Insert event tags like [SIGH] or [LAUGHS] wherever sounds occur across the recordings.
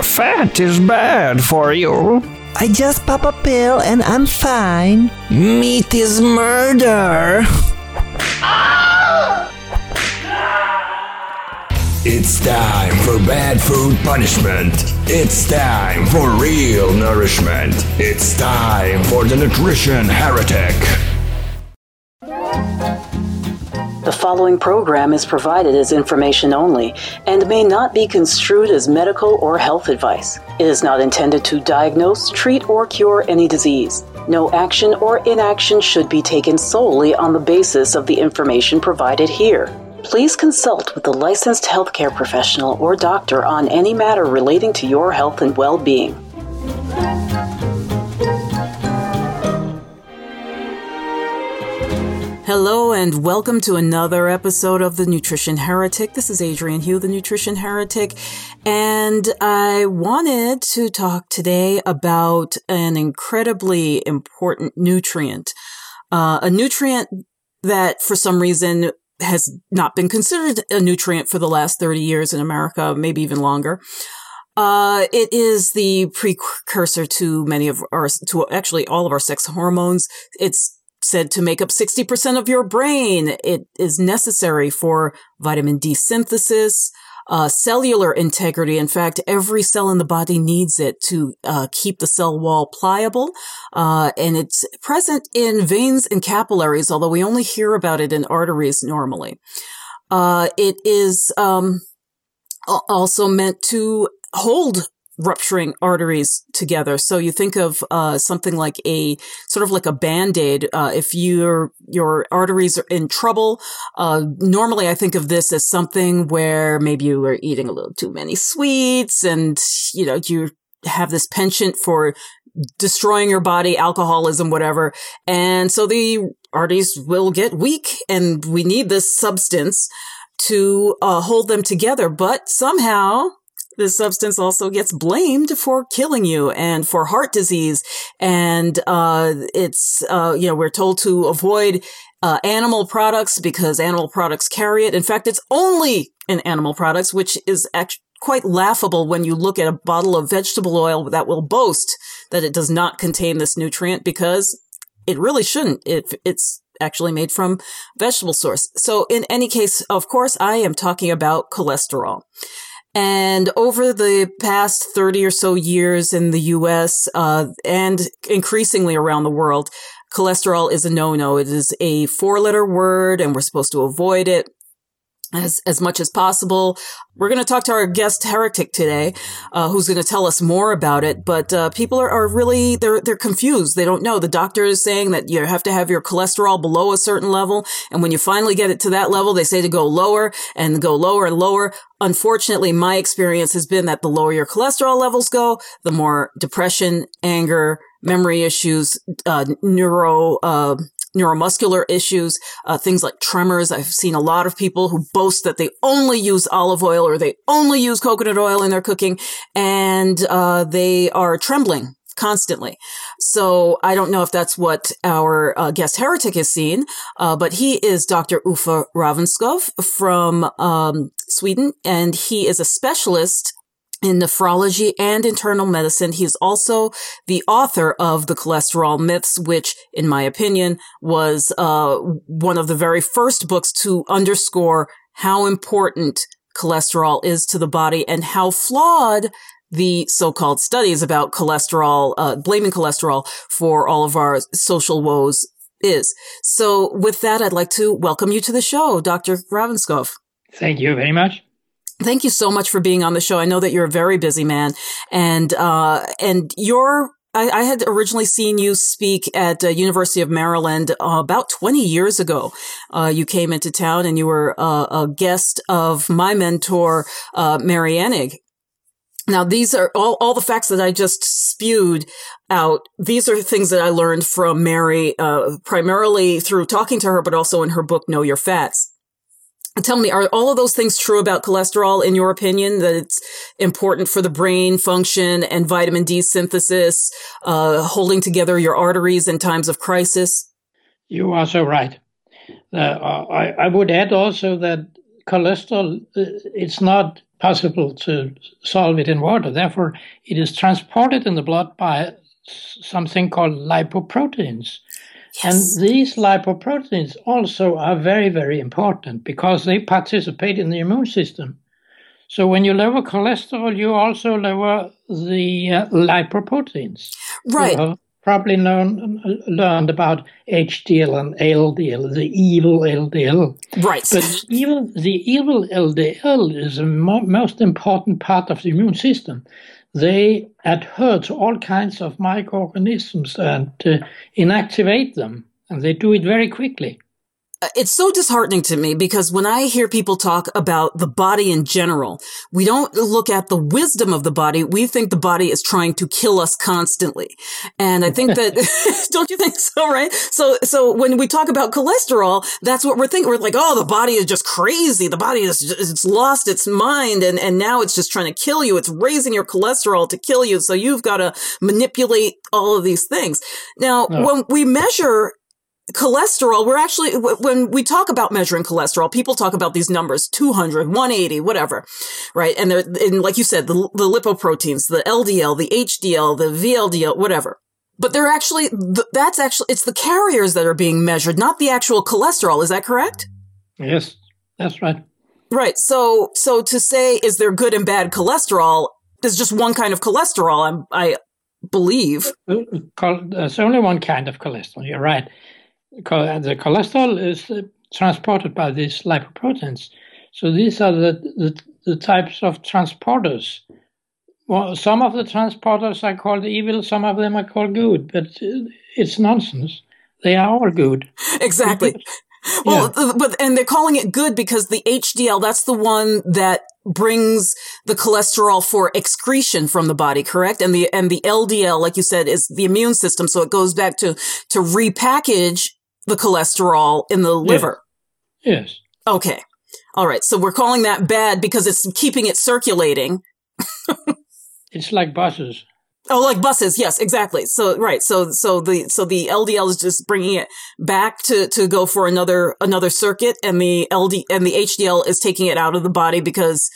Fat is bad for you. I just pop a pill and I'm fine. Meat is murder. It's time for bad food punishment. It's time for real nourishment. It's time for the nutrition heretic. The following program is provided as information only and may not be construed as medical or health advice. It is not intended to diagnose, treat, or cure any disease. No action or inaction should be taken solely on the basis of the information provided here. Please consult with a licensed healthcare professional or doctor on any matter relating to your health and well being. Hello, and welcome to another episode of The Nutrition Heretic. This is Adrienne Hugh, The Nutrition Heretic, and I wanted to talk today about an incredibly important nutrient. Uh, a nutrient that, for some reason, has not been considered a nutrient for the last 30 years in America, maybe even longer. Uh, it is the precursor to many of our, to actually all of our sex hormones. It's said to make up 60% of your brain. It is necessary for vitamin D synthesis, uh, cellular integrity. In fact, every cell in the body needs it to uh, keep the cell wall pliable. Uh, and it's present in veins and capillaries, although we only hear about it in arteries normally. Uh, it is um, also meant to hold rupturing arteries together. So you think of uh, something like a sort of like a band aid. Uh, if your your arteries are in trouble, uh, normally I think of this as something where maybe you were eating a little too many sweets, and you know you have this penchant for destroying your body, alcoholism, whatever, and so the arteries will get weak, and we need this substance to uh, hold them together. But somehow this substance also gets blamed for killing you and for heart disease. And, uh, it's, uh, you know, we're told to avoid, uh, animal products because animal products carry it. In fact, it's only in animal products, which is actually quite laughable when you look at a bottle of vegetable oil that will boast that it does not contain this nutrient because it really shouldn't if it's actually made from vegetable source. So in any case, of course, I am talking about cholesterol. And over the past 30 or so years in the US, uh, and increasingly around the world, cholesterol is a no-no. It is a four letter word and we're supposed to avoid it as, as much as possible. We're going to talk to our guest heretic today, uh, who's going to tell us more about it. But uh, people are, are really they're they're confused. They don't know. The doctor is saying that you have to have your cholesterol below a certain level, and when you finally get it to that level, they say to go lower and go lower and lower. Unfortunately, my experience has been that the lower your cholesterol levels go, the more depression, anger, memory issues, uh, neuro uh, neuromuscular issues, uh, things like tremors. I've seen a lot of people who boast that they only use olive oil or they only use coconut oil in their cooking and, uh, they are trembling constantly. So I don't know if that's what our uh, guest heretic has seen, uh, but he is Dr. Uffe Ravnskov from um, Sweden, and he is a specialist in nephrology and internal medicine. He's also the author of The Cholesterol Myths, which, in my opinion, was uh, one of the very first books to underscore how important cholesterol is to the body and how flawed the so-called studies about cholesterol, uh, blaming cholesterol for all of our social woes is. So with that, I'd like to welcome you to the show, Dr. Ravnskov. Thank you very much. Thank you so much for being on the show. I know that you're a very busy man, and uh, and you're. I, I, had originally seen you speak at uh, University of Maryland uh, about 20 years ago. Uh, you came into town and you were uh, a guest of my mentor, uh, Mary Enig. Now, these are all, all the facts that I just spewed out. These are things that I learned from Mary, uh, primarily through talking to her, but also in her book, Know Your Fats. Tell me, are all of those things true about cholesterol in your opinion? That it's important for the brain function and vitamin D synthesis, uh, holding together your arteries in times of crisis? You are so right. Uh, I, I, would add also that cholesterol, uh, it's not possible to solve it in water. Therefore, it is transported in the blood by something called lipoproteins. Yes. And these lipoproteins also are very, very important because they participate in the immune system. So when you lower cholesterol, you also lower the uh, lipoproteins. Right. You probably known learned about HDL and LDL, the evil LDL. Right. But evil, the evil LDL is the mo- most important part of the immune system. They adhere to all kinds of microorganisms and uh, inactivate them, and they do it very quickly Uh, it's so disheartening to me because when I hear people talk about the body in general, we don't look at the wisdom of the body. We think the body is trying to kill us constantly. And I think that, [LAUGHS] [LAUGHS] don't you think so, right? So, so when we talk about cholesterol, that's what we're thinking. We're like, oh, the body is just crazy. The body is, just, it's lost its mind. And, and now it's just trying to kill you. It's raising your cholesterol to kill you. So you've got to manipulate all of these things. Now, oh. when we measure cholesterol, we're actually, when we talk about measuring cholesterol, people talk about these numbers, 200, 180, whatever, right? And they're, and like you said, the, the lipoproteins, the LDL, the HDL, the VLDL, whatever. But they're actually, that's actually, it's the carriers that are being measured, not the actual cholesterol. Is that correct? Yes, that's right. Right. So, so to say, is there good and bad cholesterol? There's just one kind of cholesterol, I'm, I believe. There's only one kind of cholesterol. You're right the cholesterol is uh, transported by these lipoproteins. So these are the, the, the types of transporters. Well, some of the transporters are called evil, some of them are called good, but uh, it's nonsense. They are all good. Exactly. [LAUGHS] Well, yeah. but and they're calling it good because the HDL that's the one that brings the cholesterol for excretion from the body, correct? And the and the LDL, like you said, is the immune system, so it goes back to to repackage the cholesterol in the liver. Yes. Okay. All right. So we're calling that bad because it's keeping it circulating. [LAUGHS] it's like buses. Oh, like buses. Yes, exactly. So, right. So, so the, so the LDL is just bringing it back to, to go for another, another circuit and the LD and the HDL is taking it out of the body because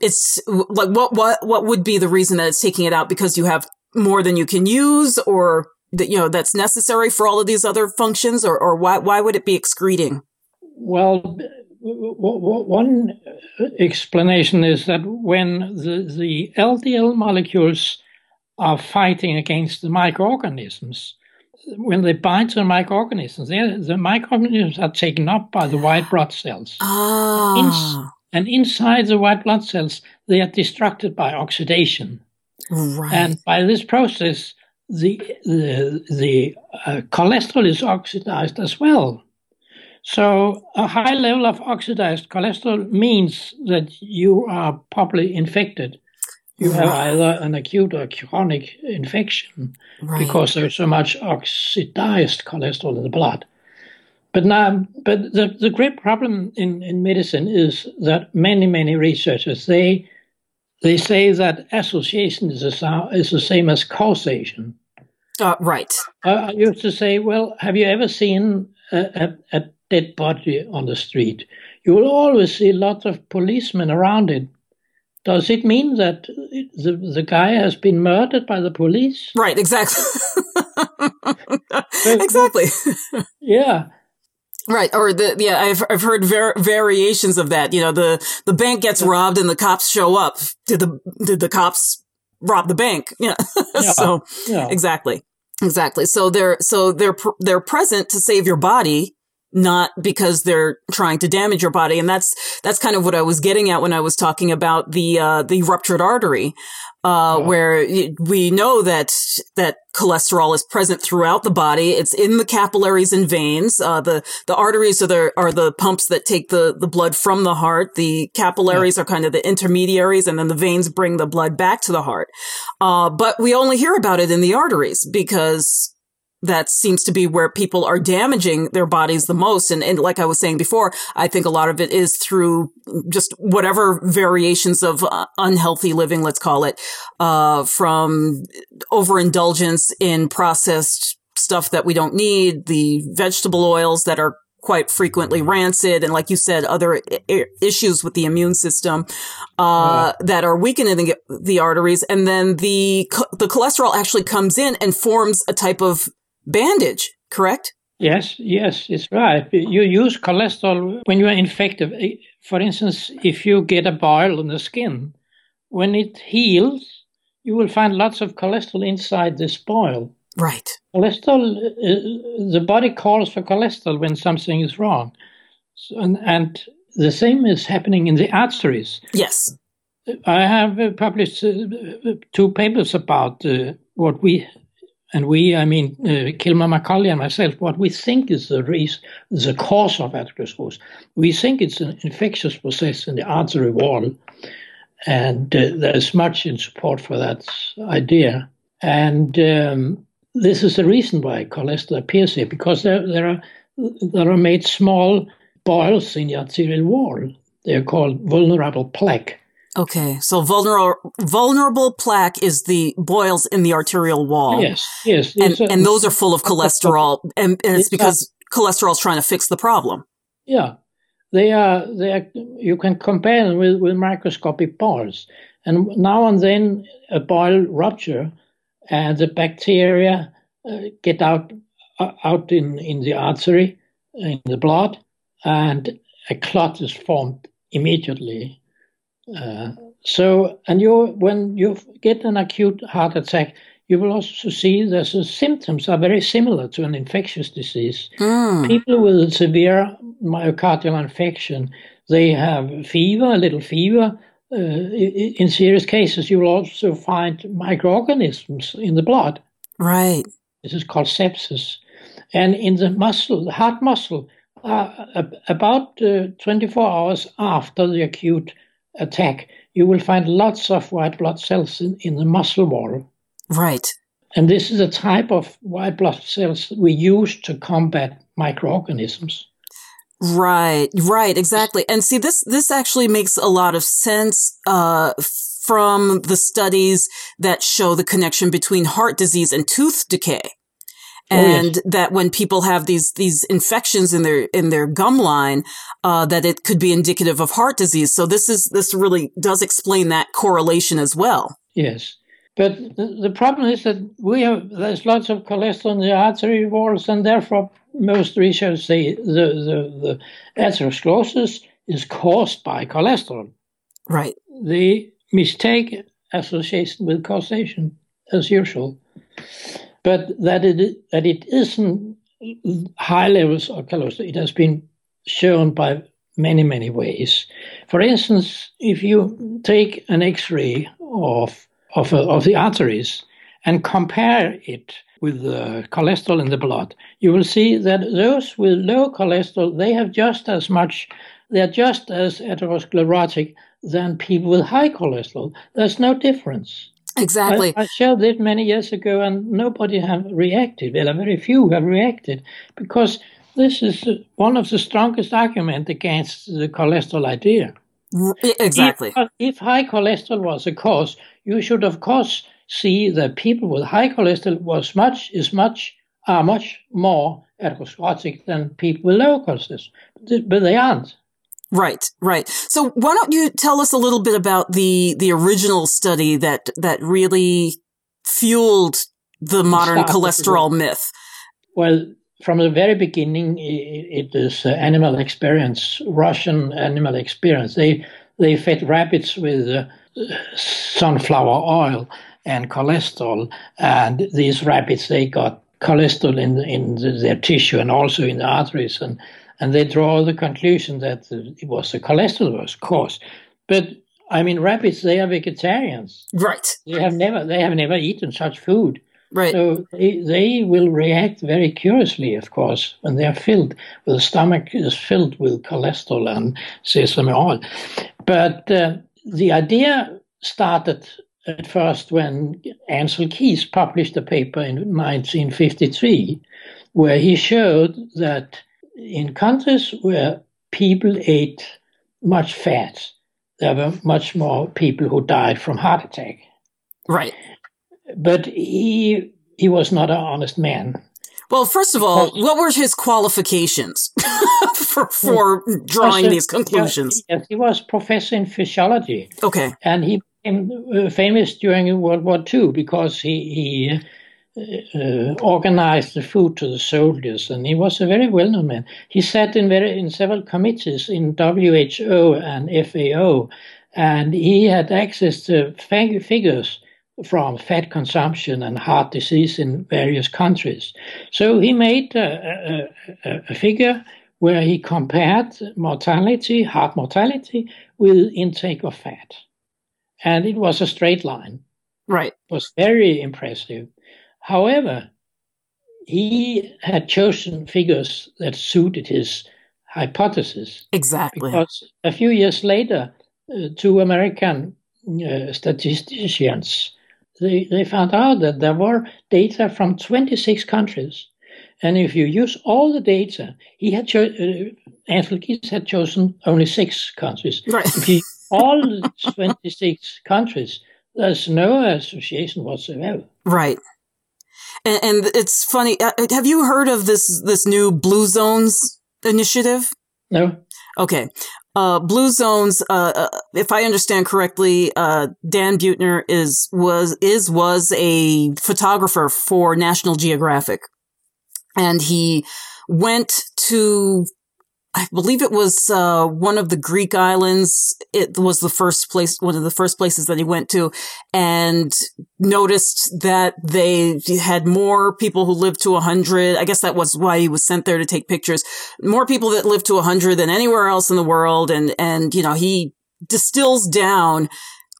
it's like, what, what, what would be the reason that it's taking it out? Because you have more than you can use or that you know that's necessary for all of these other functions, or or why why would it be excreting? Well, one explanation is that when the, the LDL molecules are fighting against the microorganisms, when they bind to the microorganisms, the microorganisms are taken up by the white blood cells. Ah. And, inside the white blood cells, they are destructed by oxidation. Right. And by this process, the the, the uh, cholesterol is oxidized as well. So a high level of oxidized cholesterol means that you are probably infected. You right. have either an acute or chronic infection right. because there's so much oxidized cholesterol in the blood. But now, but the, the great problem in, in medicine is that many, many researchers, they they say that association is the, is the same as causation. Uh, right. I used to say, well, have you ever seen a, a, a dead body on the street? You will always see lots of policemen around it. Does it mean that the, the guy has been murdered by the police? Right, [LAUGHS] exactly. exactly. [LAUGHS] yeah. Right, or the yeah, I've I've heard var- variations of that. You know, the the bank gets robbed and the cops show up. Did the did the cops rob the bank? Yeah. [LAUGHS] yeah. so yeah. exactly, exactly. So they're so they're they're present to save your body, not because they're trying to damage your body. And that's that's kind of what I was getting at when I was talking about the uh, the ruptured artery uh, where we know that that cholesterol is present throughout the body. It's in the capillaries and veins. Uh, the the arteries are the are the pumps that take the the blood from the heart. The capillaries yeah. are kind of the intermediaries, and then the veins bring the blood back to the heart. Uh, but we only hear about it in the arteries because that seems to be where people are damaging their bodies the most. And, and like I was saying before, I think a lot of it is through just whatever variations of uh, unhealthy living, let's call it, uh, from overindulgence in processed stuff that we don't need, the vegetable oils that are quite frequently rancid and like you said other I- issues with the immune system uh, that are weakening the, the arteries and then the the cholesterol actually comes in and forms a type of bandage correct Yes, yes, it's right. You use cholesterol when you are infected. For instance, if you get a boil on the skin, when it heals, you will find lots of cholesterol inside this boil. right Cholesterol, uh, the body calls for cholesterol when something is wrong. So, and, and the same is happening in the arteries. yes I have uh, published uh, two papers about uh, what we, and we, I mean, uh, Kilmer McCully and myself, what we think is the reason, the cause of atherosclerosis. We think it's an infectious process in the artery wall, and uh, there's much in support for that idea. And um, this is the reason why cholesterol appears here, because there, there are there are made small boils in the arterial wall. They're called vulnerable plaque. Okay so vulnerable vulnerable plaque is the boils in the arterial wall Yes, yes. and a- and those are full of cholesterol and, and it's because cholesterol is trying to fix the problem Yeah, they are. They are. You can compare them with with microscopic boils, and now and then a boil rupture, and the bacteria uh, get out uh, out in in the artery, in the blood, and a clot is formed immediately. Uh, so, and you when you get an acute heart attack, you will also see that the symptoms are very similar to an infectious disease. Mm, People with severe myocardial infection, they have fever, a little fever. Uh, in serious cases, you will also find microorganisms in the blood. right This is called sepsis. And in the muscle, the heart muscle, uh, about uh, 24 hours after the acute attack, you will find lots of white blood cells in, in the muscle wall. right And this is a type of white blood cells we use to combat microorganisms. Right, right, exactly. And see, this, this actually makes a lot of sense, uh, from the studies that show the connection between heart disease and tooth decay. Oh, yes. And that when people have these, these infections in their, in their gum line, uh, that it could be indicative of heart disease. So this is, this really does explain that correlation as well. Yes. But the, the problem is that we have there's lots of cholesterol in the artery walls, and therefore most research say the, the, the atherosclerosis is caused by cholesterol. Right. The mistake association with causation, as usual, but that it that it isn't high levels of cholesterol. It has been shown by many many ways. For instance, if you take an X-ray of of, uh, of the arteries and compare it with the cholesterol in the blood, you will see that those with low cholesterol they have just as much, they're just as atherosclerotic than people with high cholesterol. There's no difference. Exactly. I, I showed it many years ago, and nobody have reacted. Well, very few have reacted because this is uh, one of the strongest arguments against the cholesterol idea. Exactly. If, if high cholesterol was a cause, you should of course see that people with high cholesterol was much is much are much more atherosclerotic than people with low cholesterol, but they aren't. Right, right. So why don't you tell us a little bit about the the original study that that really fueled the modern cholesterol myth? Well, from the very beginning, i- it is uh, animal experience, Russian animal experience. They they fed rabbits with uh, sunflower oil and cholesterol, and these rabbits they got cholesterol in in the, their tissue and also in the arteries, and and they draw the conclusion that it was the cholesterol was cause. But I mean, rabbits they are vegetarians. Right, They have never they have never eaten such food. right. So they, they will react very curiously, of course, when they are filled, the stomach is filled with cholesterol and sesame oil. But uh, the idea started at first when Ancel Keys published a paper in 1953 where he showed that in countries where people ate much fat, there were much more people who died from heart attack right. but he he was not an honest man. Well, first of all, what were his qualifications [LAUGHS] for, for drawing these conclusions? Yes, he was professor in physiology. Okay. And he became uh, famous during World War II because he, he uh, organized the food to the soldiers, and he was a very well-known man. He sat in very in several committees in WHO and FAO, and he had access to figures from fat consumption and heart disease in various countries. So he made a, a, a figure where he compared mortality, heart mortality, with intake of fat, and it was a straight line. Right. It was very impressive. However, he had chosen figures that suited his hypothesis. Exactly. Because a few years later, uh, two American uh, statisticians they, they found out that there were data from 26 countries. And if you use all the data, he had cho- uh, Ancel Keys had chosen only six countries. Right. If you all 26 countries, there's no association whatsoever. Right. And, and it's funny. Uh, have you heard of this this new Blue Zones initiative? No. Okay. Uh, Blue Zones, uh, uh, if I understand correctly, uh, Dan Buettner is was is was a photographer for National Geographic, and he went to I believe it was uh, one of the Greek islands. It was the first place, one of the first places that he went to, and noticed that they had more people who lived to 100. I guess that was why he was sent there to take pictures. More people that lived to 100 than anywhere else in the world, and and you know he distills down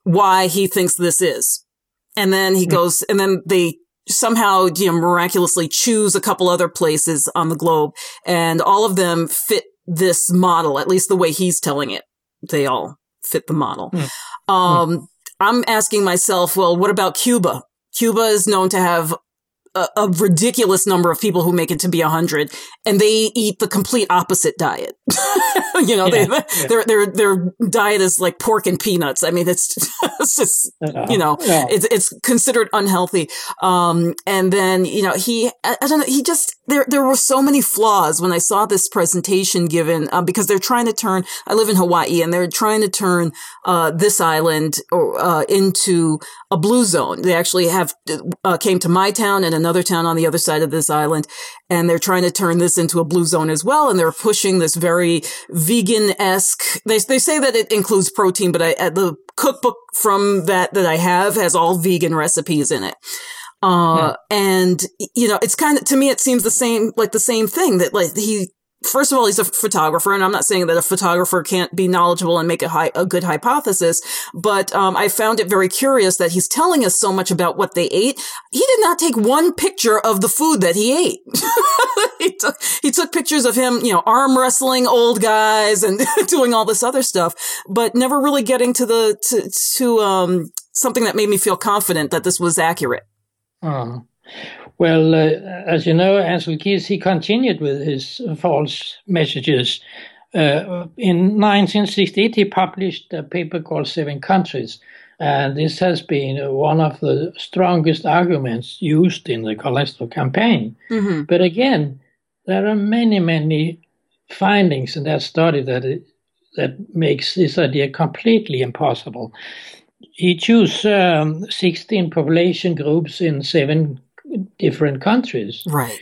why he thinks this is, and then he goes, and then they somehow you know miraculously choose a couple other places on the globe, and all of them fit this model, at least the way he's telling it. They all fit the model. Hmm. Um, I'm asking myself, well, what about Cuba? Cuba is known to have a, a ridiculous number of people who make it to be 100 and they eat the complete opposite diet. [LAUGHS] you know, Yeah, they, yeah. their, their, their diet is like pork and peanuts. I mean, it's, [LAUGHS] it's just, you know, Yeah. it's, it's considered unhealthy. Um, and then, you know, he, I, I don't know, he just, there, there were so many flaws when I saw this presentation given, uh, because they're trying to turn, I live in Hawaii and they're trying to turn, uh, this island, uh, into a blue zone. They actually have, uh, came to my town and another town on the other side of this island. And they're trying to turn this into a blue zone as well. And they're pushing this very vegan-esque, they, they say that it includes protein, but I, uh, the cookbook from that, that I have has all vegan recipes in it. Uh, and you know, it's kind of, to me, it seems the same, like the same thing that like he, first of all, he's a photographer, and I'm not saying that a photographer can't be knowledgeable and make a high, a good hypothesis, but um, I found it very curious that he's telling us so much about what they ate. He did not take one picture of the food that he ate. [LAUGHS] he took he took pictures of him, you know, arm wrestling old guys and [LAUGHS] doing all this other stuff, but never really getting to the to to um something that made me feel confident that this was accurate. Oh. Well, uh, as you know, Ancel Keys, he continued with his false messages. Uh, in 1968, he published a paper called Seven Countries, and this has been one of the strongest arguments used in the cholesterol campaign. Mm-hmm. But again, there are many, many findings in that study that it, that makes this idea completely impossible. He chose um, 16 population groups in seven different countries. Right.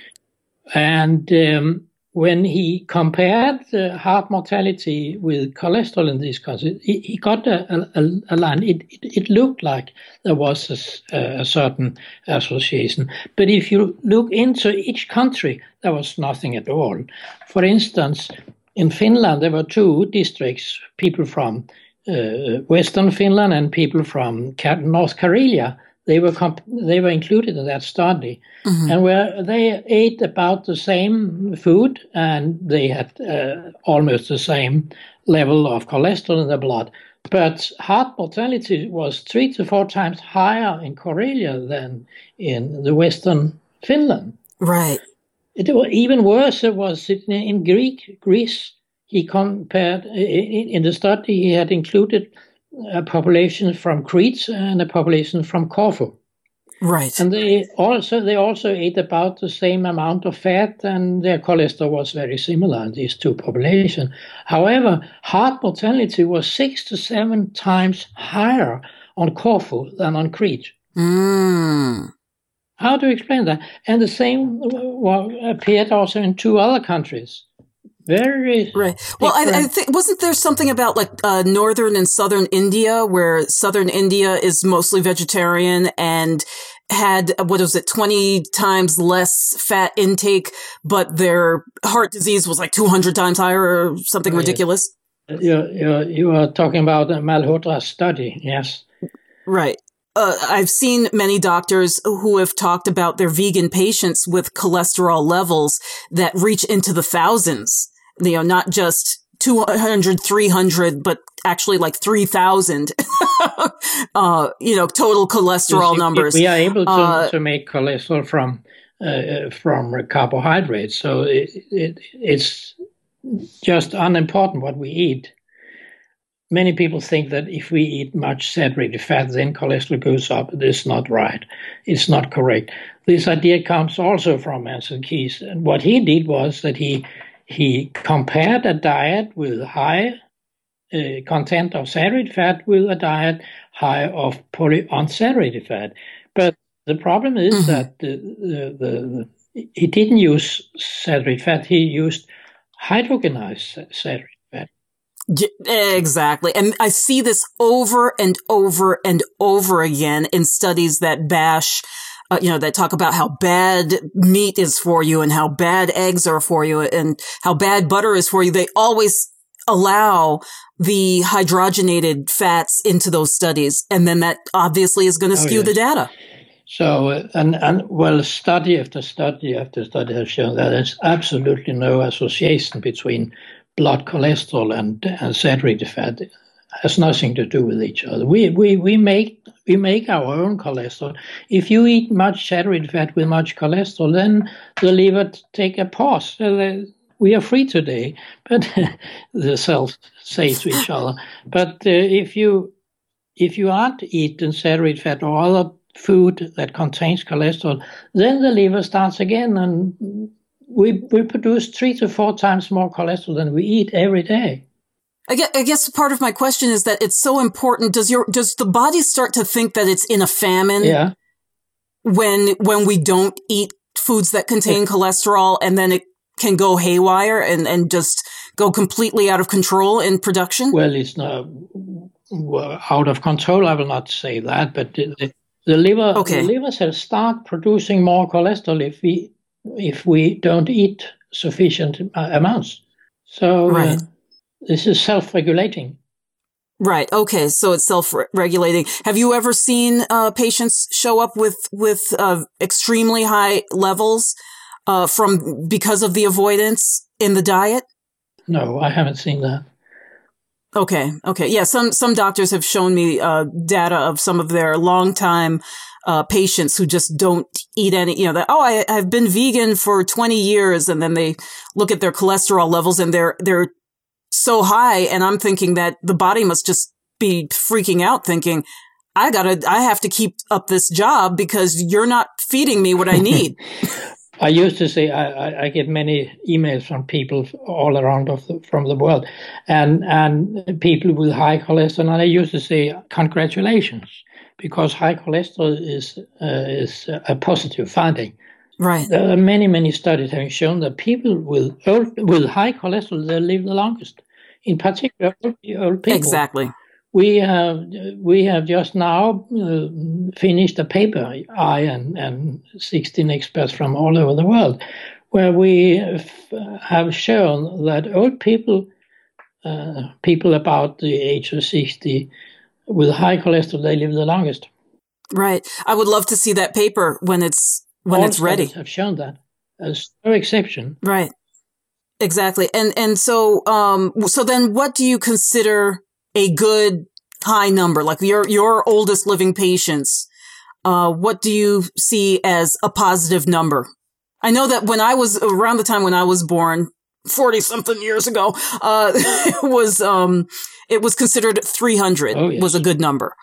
And um, when he compared the heart mortality with cholesterol in these countries, he, he got a, a, a line. It, it, it looked like there was a certain association. But if you look into each country, there was nothing at all. For instance, in Finland, there were two districts, people from Western Finland and people from North Karelia. They were comp- they were included in that study, and where they ate about the same food and they had uh, almost the same level of cholesterol in the blood, but heart mortality was three to four times higher in Karelia than in the Western Finland. Right. It was even worse. It was in, in Greek Greece. He compared in, in the study. He had included a population from Crete and a population from Corfu, Right. And they also they also ate about the same amount of fat, and their cholesterol was very similar in these two populations. However, heart mortality was six to seven times higher on Corfu than on Crete. Mm. How do you explain that? And the same well, appeared also in two other countries. Very right. Well, I, I, think wasn't there something about like uh, northern and southern India, where southern India is mostly vegetarian and had what was it, twenty times less fat intake, but their heart disease was like two hundred times higher or something oh, ridiculous. Yes. You you you are talking about the Malhotra study, yes. Right. Uh, I've seen many doctors who have talked about their vegan patients with cholesterol levels that reach into the thousands you know, not just 200, 300, but actually like 3,000, [LAUGHS] uh, you know, total cholesterol numbers. We are able to, uh, to make cholesterol from, uh, from carbohydrates. So it, it, it's just unimportant what we eat. Many people think that if we eat much saturated fat, then cholesterol goes up. This is not right. It's not correct. This idea comes also from Ancel Keys. And what he did was that he he compared a diet with high uh, content of saturated fat with a diet high of polyunsaturated fat. But the problem is mm-hmm. that the, the, the, the, he didn't use saturated fat, he used hydrogenized saturated fat. Exactly. And I see this over and over and over again in studies that bash uh, you know, they talk about how bad meat is for you and how bad eggs are for you and how bad butter is for you. They always allow the hydrogenated fats into those studies. And then that obviously is going to oh, skew yes. the data. So, and, and well, study after study after study has shown that there's absolutely no association between blood cholesterol and, and saturated fat has nothing to do with each other. We, we, we make we make our own cholesterol. If you eat much saturated fat with much cholesterol, then the liver take a pause. we are free today, but [LAUGHS] the cells say to each other. But uh, if you if you aren't eating saturated fat or other food that contains cholesterol, then the liver starts again, and we we produce three to four times more cholesterol than we eat every day. I guess, I guess part of my question is that it's so important. Does your does the body start to think that it's in a famine? Yeah. When when we don't eat foods that contain yeah. cholesterol, and then it can go haywire and and just go completely out of control in production. Well, it's not out of control. I will not say that, but the, the liver okay. the liver cells start producing more cholesterol if we if we don't eat sufficient amounts. So. Uh, right. Uh, this is self-regulating. Right. Okay. So it's self-regulating. Have you ever seen uh, patients show up with with uh, extremely high levels uh, from because of the avoidance in the diet? No, I haven't seen that. Okay. Okay. Yeah. Some some doctors have shown me uh, data of some of their longtime uh, patients who just don't eat any. You know that oh I, I've been vegan for twenty years, and then they look at their cholesterol levels and they're they're so high. And I'm thinking that the body must just be freaking out thinking, I gotta, I have to keep up this job because you're not feeding me what I [LAUGHS] need. I used to say I, I, get many emails from people all around of the, from the world, and and people with high cholesterol. And I used to say congratulations, because high cholesterol is uh, is a positive finding. Right. There are many many studies having shown that people with old, with high cholesterol they live the longest in particular old people. Exactly. We have we have just now uh, finished a paper, I and, and 16 experts from all over the world, where we have shown that old people, uh, people about the age of 60 with high cholesterol, they live the longest. Right. I would love to see that paper when it's when all it's ready. Have shown that. There's no exception. Right. Exactly. And and so um so then what do you consider a good high number? Like your your oldest living patients, uh what do you see as a positive number? I know that when I was around the time when I was born, 40 something years ago, uh [LAUGHS] it was um it was considered 300 oh, yes. was a good number.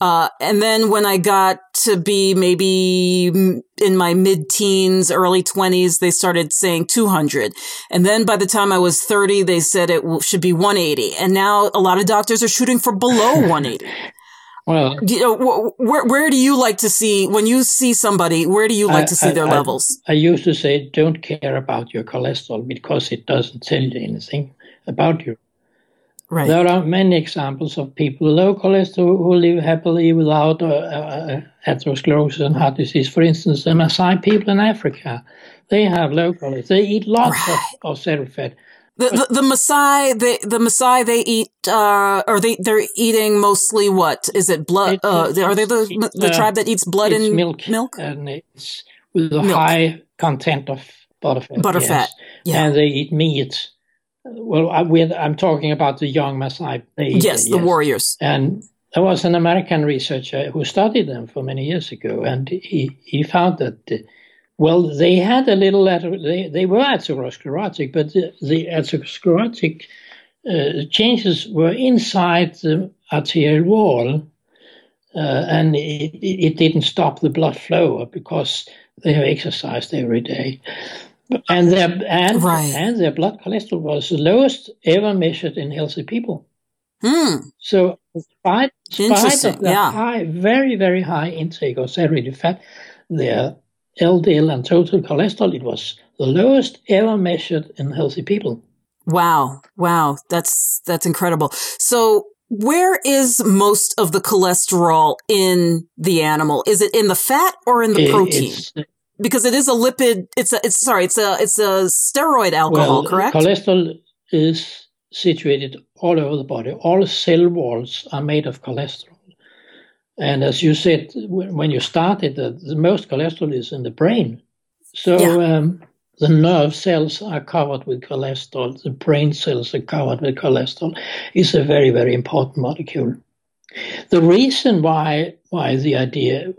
Uh, and then when I got to be maybe in my mid teens, early twenties, they started saying 200. And then by the time I was 30, they said it should be 180. And now a lot of doctors are shooting for below [LAUGHS] 180. Well, you know, where where do you like to see when you see somebody? Where do you like I, to see I, their I, levels? I used to say, don't care about your cholesterol because it doesn't tell you anything about you. Right. There are many examples of people low cholesterol who live happily without uh, uh, atherosclerosis and heart disease. For instance, the Maasai people in Africa, they have cholesterol. They eat lots right. of, of fat. The, the, the Maasai, they, the Maasai, they eat, uh, or they, they're eating mostly what? Is it blood? Uh, are they the, the uh, tribe that eats blood and milk? Milk? And it's with a milk. high content of butterfat. Butterfat. Yes. Yeah. And they eat meat. Well, I, am talking about the young Maasai. Yes, yes, the warriors. And there was an American researcher who studied them for many years ago, and he, he found that well, they had a little, they, they were atherosclerotic, but the, the atherosclerotic uh, changes were inside the arterial wall, uh, and it, it didn't stop the blood flow because they have exercised every day. And their and, right. and their blood cholesterol was the lowest ever measured in healthy people. Hmm. So, despite, despite of the yeah. high, very very high intake of saturated fat, their LDL and total cholesterol, it was the lowest ever measured in healthy people. Wow. Wow. That's, that's incredible. So where is most of the cholesterol in the animal? Is it in the fat or in the protein? Because it is a lipid, it's a, it's, sorry, it's a, it's a steroid alcohol, well, correct? Cholesterol is situated all over the body. All cell walls are made of cholesterol. And as you said, when you started, the, the most cholesterol is in the brain. So yeah. um, the nerve cells are covered with cholesterol. The brain cells are covered with cholesterol. It's a very, very important molecule. The reason why why the idea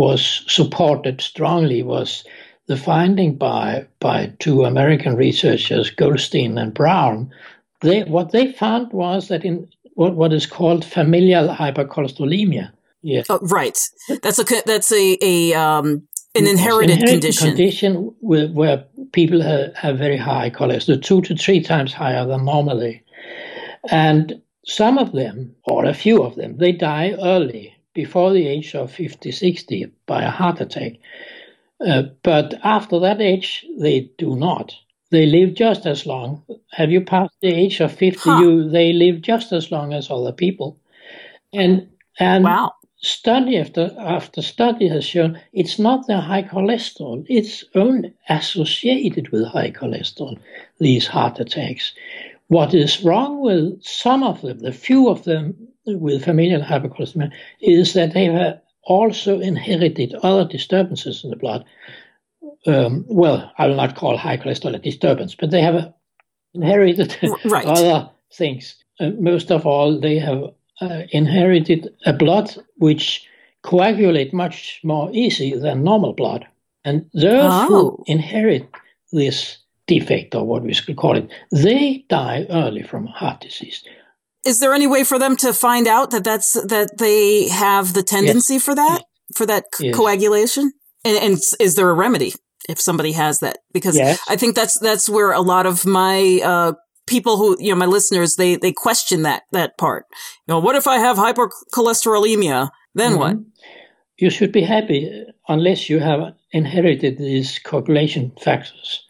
was supported strongly was the finding by by two American researchers, Goldstein and Brown. They what they found was that in what, what is called familial hypercholesterolemia, yeah. Oh, right. That's a that's a, a um an inherited, inherited condition. Condition where, where people have, have very high cholesterol, two to three times higher than normally, and some of them, or a few of them, they die early before the age of 50, 60 by a heart attack. Uh, but after that age, they do not. They live just as long. Have you passed the age of 50, huh. you, they live just as long as other people. And and wow study after after study has shown it's not the high cholesterol, it's only associated with high cholesterol, these heart attacks. What is wrong with some of them, the few of them with familial hypercholesterolemia, is that they have also inherited other disturbances in the blood. Um, well, I will not call high cholesterol a disturbance, but they have inherited right. [LAUGHS] other things. Uh, most of all, they have uh, inherited a blood which coagulate much more easy than normal blood. And those oh. who inherit this defect, or what we could call it, they die early from heart disease. Is there any way for them to find out that that's that they have the tendency yes. for that for that yes. coagulation? And, and, is there a remedy if somebody has that? Because yes. I think that's that's where a lot of my uh, people who, you know, my listeners, they, they question that, that part. You know, what if I have hypercholesterolemia? Then mm-hmm. what? You should be happy unless you have inherited these coagulation factors.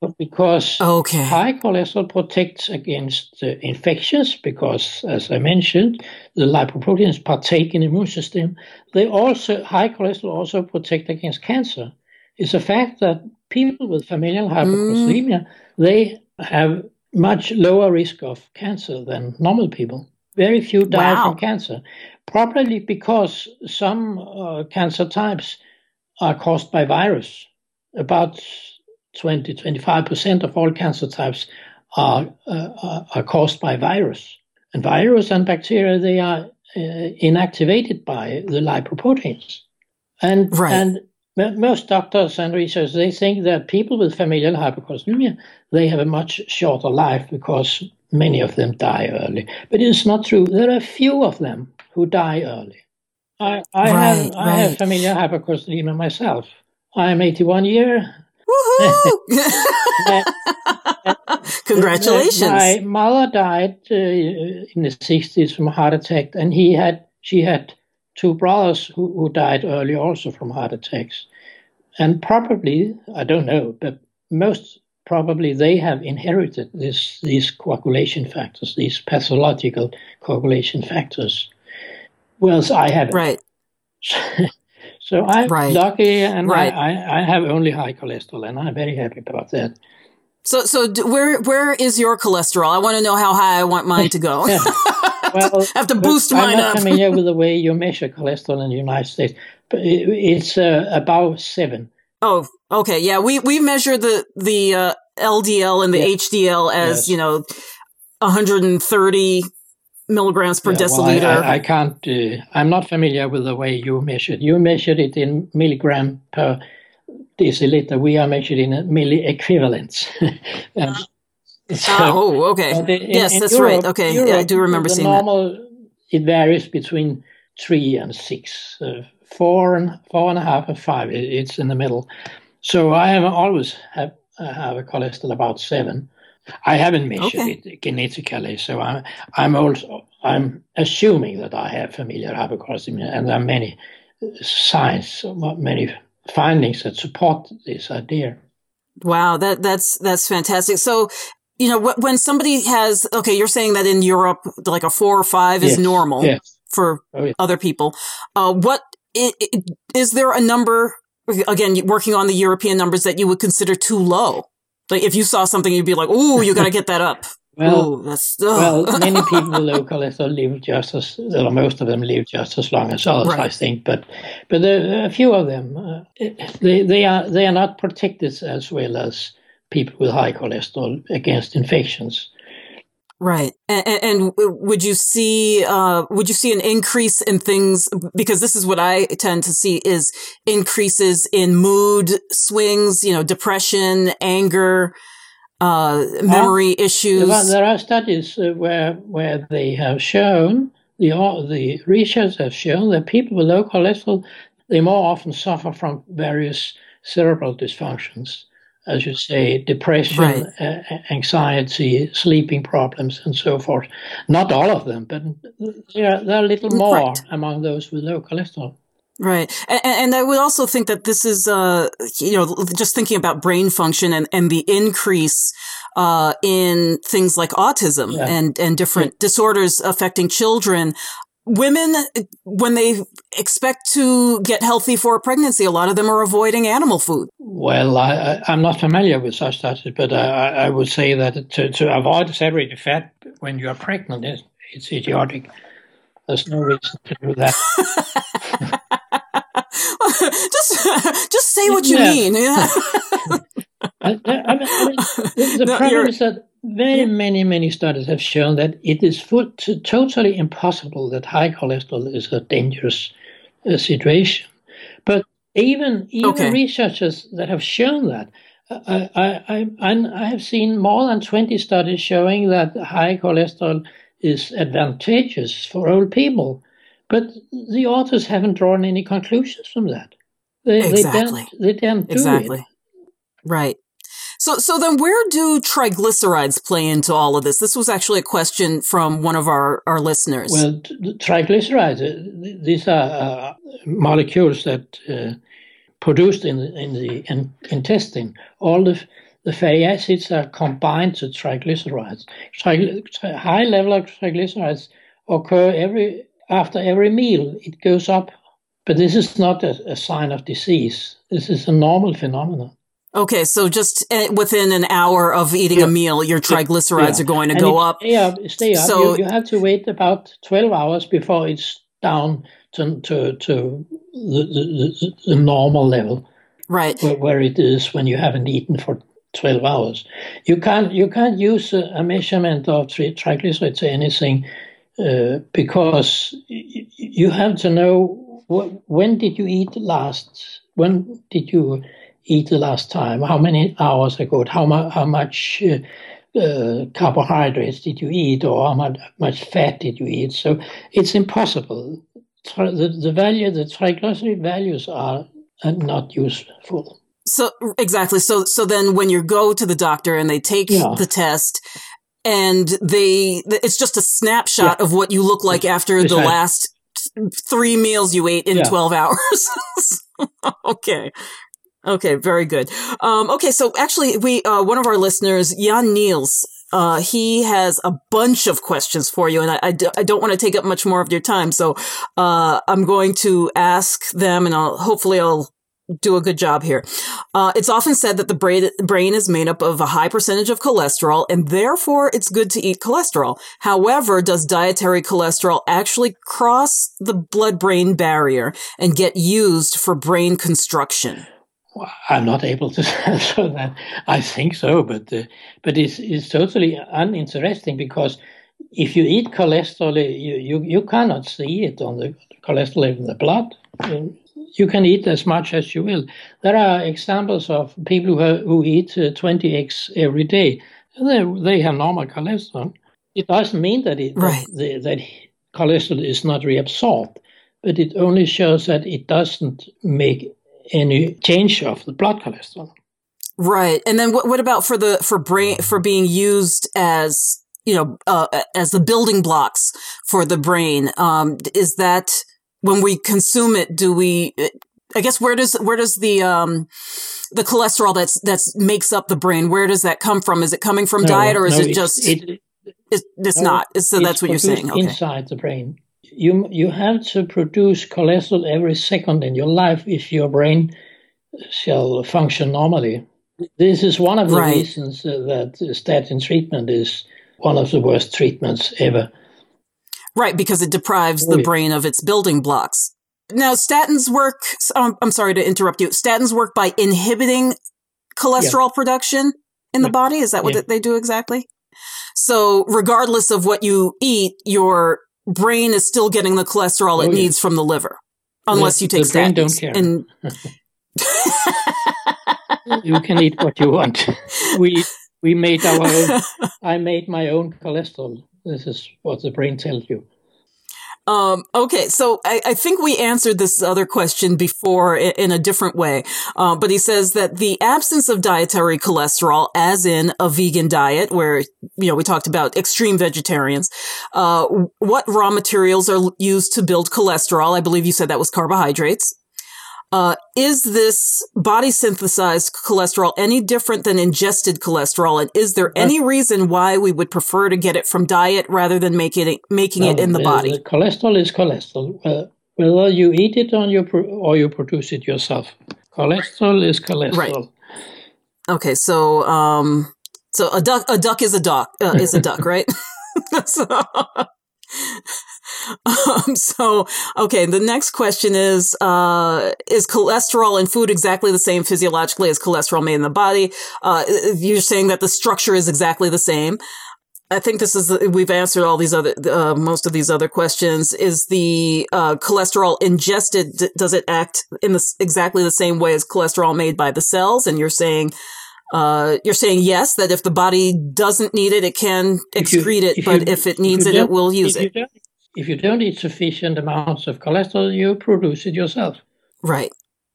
But because okay. high cholesterol protects against uh, infections, because as I mentioned, the lipoproteins partake in the immune system. They also high cholesterol also protect against cancer. It's a fact that people with familial hypercholesterolemia mm. they have much lower risk of cancer than normal people. Very few die wow. from cancer, probably because some uh, cancer types are caused by virus. About 20 25% of all cancer types are, uh, are caused by virus. And virus and bacteria, they are uh, inactivated by the lipoproteins. And, right. and most doctors and researchers they think that people with familial hypercholesterolemia they have a much shorter life because many of them die early. But it's not true. There are few of them who die early. I, I Right, have I have familial hypercholesterolemia myself. I am 81 year. Woohoo! [LAUGHS] [LAUGHS] Congratulations. My mother died uh, in the 60s from a heart attack, and he had she had two brothers who, who died early also from heart attacks. And probably, I don't know, but most probably they have inherited this these coagulation factors, these pathological coagulation factors. Whereas I haven't. right. [LAUGHS] So I'm Right. lucky, and Right. I, I, I have only high cholesterol, and I'm very happy about that. So, so d- where where is your cholesterol? I want to know how high I want mine to go. [LAUGHS] [LAUGHS] Well, have to boost I'm mine not up. familiar with the [LAUGHS] way you measure cholesterol in the United States, but it, it's uh, about seven. Oh, okay. Yeah, we we measure the the uh, LDL and the. HDL as Yes. you know, 130 milligrams per Yeah, well, deciliter. I, I, I can't. Uh, I'm not familiar with the way you measured. You measured it in milligram per deciliter. We are measured in milli equivalents. [LAUGHS] [LAUGHS] so- Ah, oh, okay. in- yes, in that's Europe- right. Okay, yeah, I do remember seeing that. normal, It varies between three and six, uh, four and four and a half and five. It, it's in the middle. So I have always have uh, have a cholesterol about seven. I haven't measured Okay. it genetically, so I'm I'm also I'm assuming that I have familial hypercholesterolemia, and there are many signs, many findings that support this idea. Wow, that that's that's fantastic. So, you know, when somebody has okay, you're saying that in Europe, like a four or five is Yes, normal yes. for Oh, yeah. other people. Uh, what i- i- is there a number? Again, working on the European numbers that you would consider too low. Like if you saw something, you'd be like, "Ooh, you got to get that up." [LAUGHS] Well, Ooh, that's Well, many [LAUGHS] people with low cholesterol live just as, well, most of them live just as long as others, Right. I think. But, but there are a few of them, uh, they they are they are not protected as well as people with high cholesterol against infections. Right. And, and, would you see, uh, would you see an increase in things? Because this is what I tend to see is increases in mood swings, you know, depression, anger, uh, memory issues. Well, there are studies uh, where where they have shown the au- the research has shown that people with low cholesterol they more often suffer from various cerebral dysfunctions, as you say, depression, Right. uh, anxiety, sleeping problems, and so forth. Not all of them, but there are, there are a little more Right. among those with low cholesterol. Right. And, and I would also think that this is, uh, you know, just thinking about brain function and, and the increase, uh, in things like autism Yeah. and, and different disorders affecting children. Women, when they expect to get healthy for a pregnancy, a lot of them are avoiding animal food. Well, I, I'm not familiar with such studies, but I, I I would say that to, to avoid saturated fat when you are pregnant, is it's idiotic. There's no reason to do that. [LAUGHS] [LAUGHS] just, just say what you Yeah. mean. Yeah. [LAUGHS] I, I mean, I mean, the, [LAUGHS] No, problem you're- is that very many, many studies have shown that it is full, t- totally impossible that high cholesterol is a dangerous uh, situation. But even even Okay. researchers that have shown that, I, I, I, I I have seen more than 20 studies showing that high cholesterol is advantageous for old people. But the authors haven't drawn any conclusions from that. They, Exactly. they don't, they don't do Exactly. it. Right. So, so then where do triglycerides play into all of this? This was actually a question from one of our, our listeners. Well, triglycerides, uh, these are uh, molecules that uh, produced in the, in the in, intestine. All the, the fatty acids are combined to triglycerides. Trigly- tri- high level of triglycerides occur every after every meal. It goes up, but this is not a, a sign of disease. This is a normal phenomenon. Okay. So just uh, within an hour of eating Yeah. a meal, your triglycerides Yeah. are going to And go up. Stay up, stay up. So- you, you have to wait about 12 hours before it's down to, to, to the, the, the, normal level Right. where, where it is when you haven't eaten for 12 hours. You can't, you can't use a, a measurement of tri- triglycerides or anything uh, because y- you have to know wh- when did you eat last? When did you eat the last time? How many hours ago? How, mu- how much uh, uh, carbohydrates did you eat or how much, much fat did you eat? So it's impossible the, the value, the triglyceride values are, not useful. So exactly. So so then when you go to the doctor and they take Yeah. the test and they it's just a snapshot of what you look like after the last three meals you ate in Yeah. 12 hours. [LAUGHS] okay. Okay, very good. Um, okay, so actually we uh, one of our listeners, Jan Niels, uh, he has a bunch of questions for you, and I, I, do, I don't want to take up much more of your time. So uh, I'm going to ask them, and I'll hopefully I'll do a good job here. Uh, it's often said that the brain, brain is made up of a high percentage of cholesterol, and therefore it's good to eat cholesterol. However, does dietary cholesterol actually cross the blood-brain barrier and get used for brain construction? I'm not able to [LAUGHS] answer that. I think so, but uh, but it's it's totally uninteresting because if you eat cholesterol, you, you, you cannot see it on the cholesterol in the blood. You can eat as much as you will. There are examples of people who, are- who eat uh, 20 eggs every day. They, they have normal cholesterol. It doesn't mean that it Right. that, that cholesterol is not reabsorbed, but it only shows that it doesn't make any change of the blood cholesterol. Right. And then what, what about for the, for brain, for being used as, you know, uh, as the building blocks for the brain? Um, is that when we consume it, do we, I guess where does, where does the, um, the cholesterol that's, that's makes up the brain, where does that come from? Is it coming from No, diet or is no, it just, it- it's, it's no, not? So that's what you're saying. Okay. Inside the brain, you you have to produce cholesterol every second in your life if your brain shall function normally. This is one of the Right. reasons uh, that statin treatment is one of the worst treatments ever. Right, because it deprives Oh, the yeah. brain of its building blocks. Now, statins work, um, I'm sorry to interrupt you. Statins work by inhibiting cholesterol production in the Yeah. body. Is that what Yeah. they do exactly? So, regardless of what you eat, your brain is still getting the cholesterol it Oh, yeah. needs from the liver, unless The- you take the brain don't care. And [LAUGHS] You can eat what you want. [LAUGHS] We we made our own. I made my own cholesterol. This is what the brain tells you. Um, okay, so I, I think we answered this other question before in, in a different way. Uh, but he says that the absence of dietary cholesterol, as in a vegan diet, where you know we talked about extreme vegetarians, uh, what raw materials are used to build cholesterol? I believe you said that was carbohydrates. Uh, is this body synthesized cholesterol any different than ingested cholesterol? And is there any reason why we would prefer to get it from diet rather than making it, making it in the body? The cholesterol is cholesterol. Uh, whether you eat it on your pro- or you produce it yourself, cholesterol is cholesterol. Right. Okay, so um, so a duck, a duck is a duck, uh, is a duck, right? [LAUGHS] so, um, so okay, the next question is: uh, Is cholesterol in food exactly the same physiologically as cholesterol made in the body? Uh, you're saying that the structure is exactly the same. I think this is we've answered all these other uh, most of these other questions. Is the uh, cholesterol ingested? d- Does it act in the, exactly the same way as cholesterol made by the cells? And you're saying uh, you're saying yes that if the body doesn't need it, it can If you- excrete it, but you- if it needs you it, it will use if it. If you don't eat sufficient amounts of cholesterol, you produce it yourself. Right.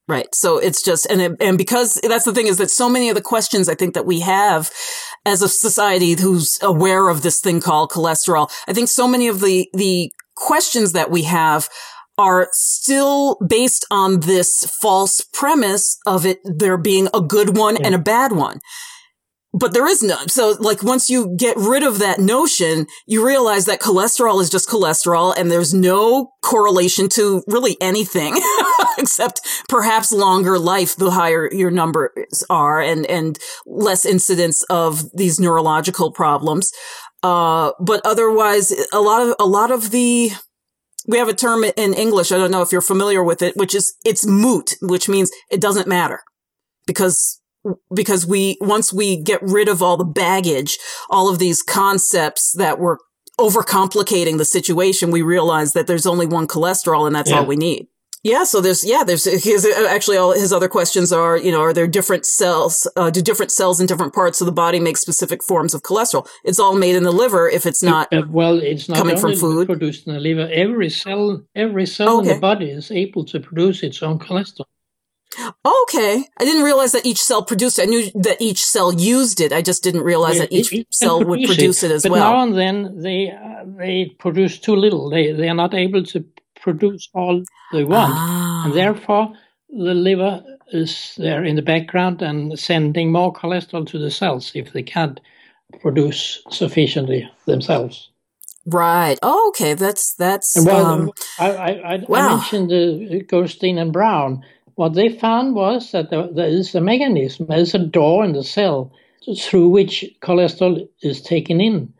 Right. So it's just, and, it, and because that's the thing is that so many of the questions I think that we have as a society who's aware of this thing called cholesterol, I think so many of the, the questions that we have are still based on this false premise of it there being a good one and a bad one. But there is none. So like once you get rid of that notion, you realize that cholesterol is just cholesterol and there's no correlation to really anything [LAUGHS] except perhaps longer life the higher your numbers are and, and less incidence of these neurological problems. Uh, but otherwise a lot of, a lot of the, we have a term in English. I don't know if you're familiar with it, which is it's moot, which means it doesn't matter because because we once we get rid of all the baggage, all of these concepts that were overcomplicating the situation, we realize that there's only one cholesterol and that's Yeah. all we need. Yeah, so there's yeah, there's his actually all his other questions are you know are there different cells? Uh, do different cells in different parts of the body make specific forms of cholesterol? It's all made in the liver if it's not. Uh, well, it's not coming from food. produced in the liver. Every cell, every cell in the body is able to produce its own cholesterol. Okay, I didn't realize that each cell produced. it. I knew that each cell used it. I just didn't realize that each it- it cell would produce it, as but well. now and then they uh, they produce too little. They they are not able to produce all they want, Ah. and therefore the liver is there in the background and sending more cholesterol to the cells if they can't produce sufficiently themselves. Right. Oh, okay. That's that's well, um, I, I, I, wow. I mentioned uh, Goldstein and Brown. What they found was that there, there is a mechanism, there's a door in the cell through which cholesterol is taken in.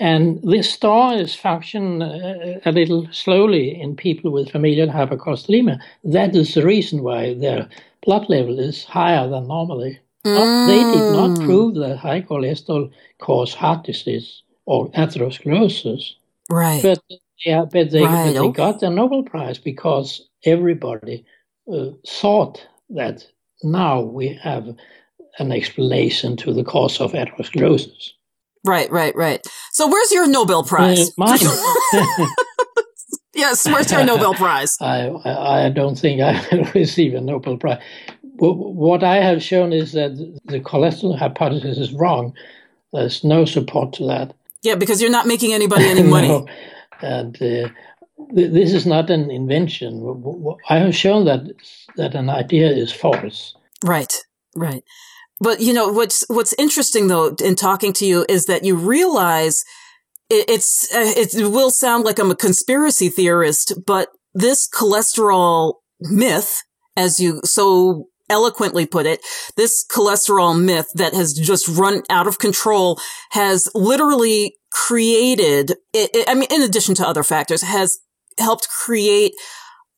And this door is function uh, a little slowly in people with familial hypercholesterolemia. That is the reason why their blood level is higher than normally. Not- They did not Mm. prove that high cholesterol cause heart disease or atherosclerosis. right. But yeah, but they, Right, but they okay. got the Nobel Prize because everybody uh, thought that now we have an explanation to the cause of atherosclerosis. Right, right, right. So where's your Nobel Prize? Uh, mine. [LAUGHS] [LAUGHS] yes, where's your Nobel Prize? I, I don't think I will [LAUGHS] receive a Nobel Prize. What I have shown is that the cholesterol hypothesis is wrong. There's no support to that. Yeah, because you're not making anybody any money. No. And uh, this is not an invention. I have shown that that an idea is false. Right, right. But you know what's what's interesting though in talking to you is that you realize it, it's uh, it will sound like I'm a conspiracy theorist, but this cholesterol myth, as you so eloquently put it, this cholesterol myth that has just run out of control has literally created. I mean, in addition to other factors, has helped create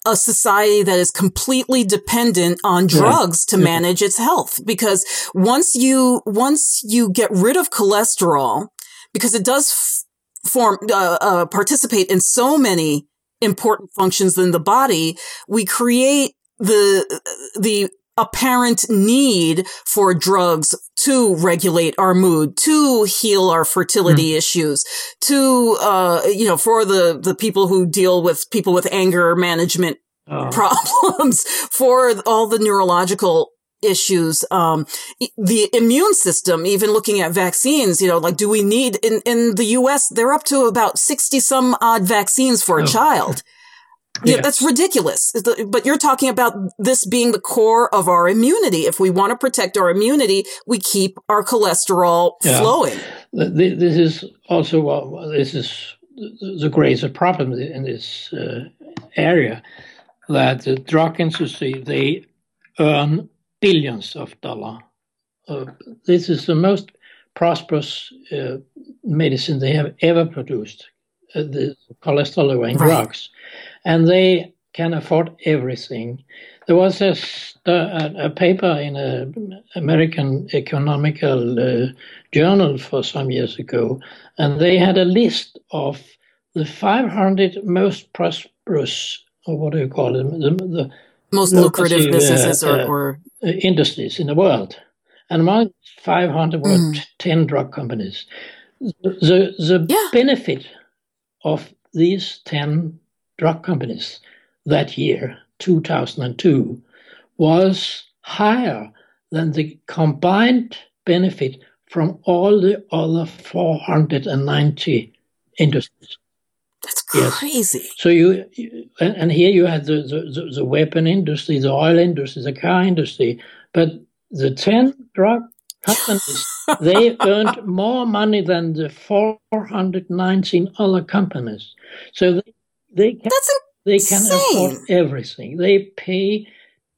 a society that is completely dependent on Yeah. drugs to Yeah. manage its health. Because once you, once you get rid of cholesterol, because it does f- form, uh, uh, participate in so many important functions in the body, we create the, the apparent need for drugs to regulate our mood, to heal our fertility issues, to, uh, you know, for the, the people who deal with people with anger management Uh, problems [LAUGHS] for all the neurological issues um the immune system even looking at vaccines you know like do we need in in the US they're up to about 60 some odd vaccines for a Oh. child [LAUGHS] yeah, that's ridiculous. But you're talking about this being the core of our immunity. If we want to protect our immunity, we keep our cholesterol Yeah. flowing. th- th- this is also this is the- the greatest problem in this uh, area that the drug industry they earn billions of dollars. Uh, this is the most prosperous uh, medicine they have ever produced, uh, the cholesterol lowering Right. drugs, and they can afford everything. There was a, a, a paper in an American economical uh, journal for some years ago, and they had a list of the 500 most prosperous, or what do you call them, the, the Most lucrative uh, businesses or, uh, or uh, industries in the world. And among 500 were Mm. 10 drug companies. The, the Yeah. benefit of these 10 drug companies that year, 2002, was higher than the combined benefit from all the other 490 industries. that's Yes. crazy. So you, you- and, and here you had the, the, the, the weapon industry, the oil industry, the car industry, but the 10 drug companies, they [LAUGHS] earned more money than the 419 other companies. So they, they can, That's they can afford everything. They pay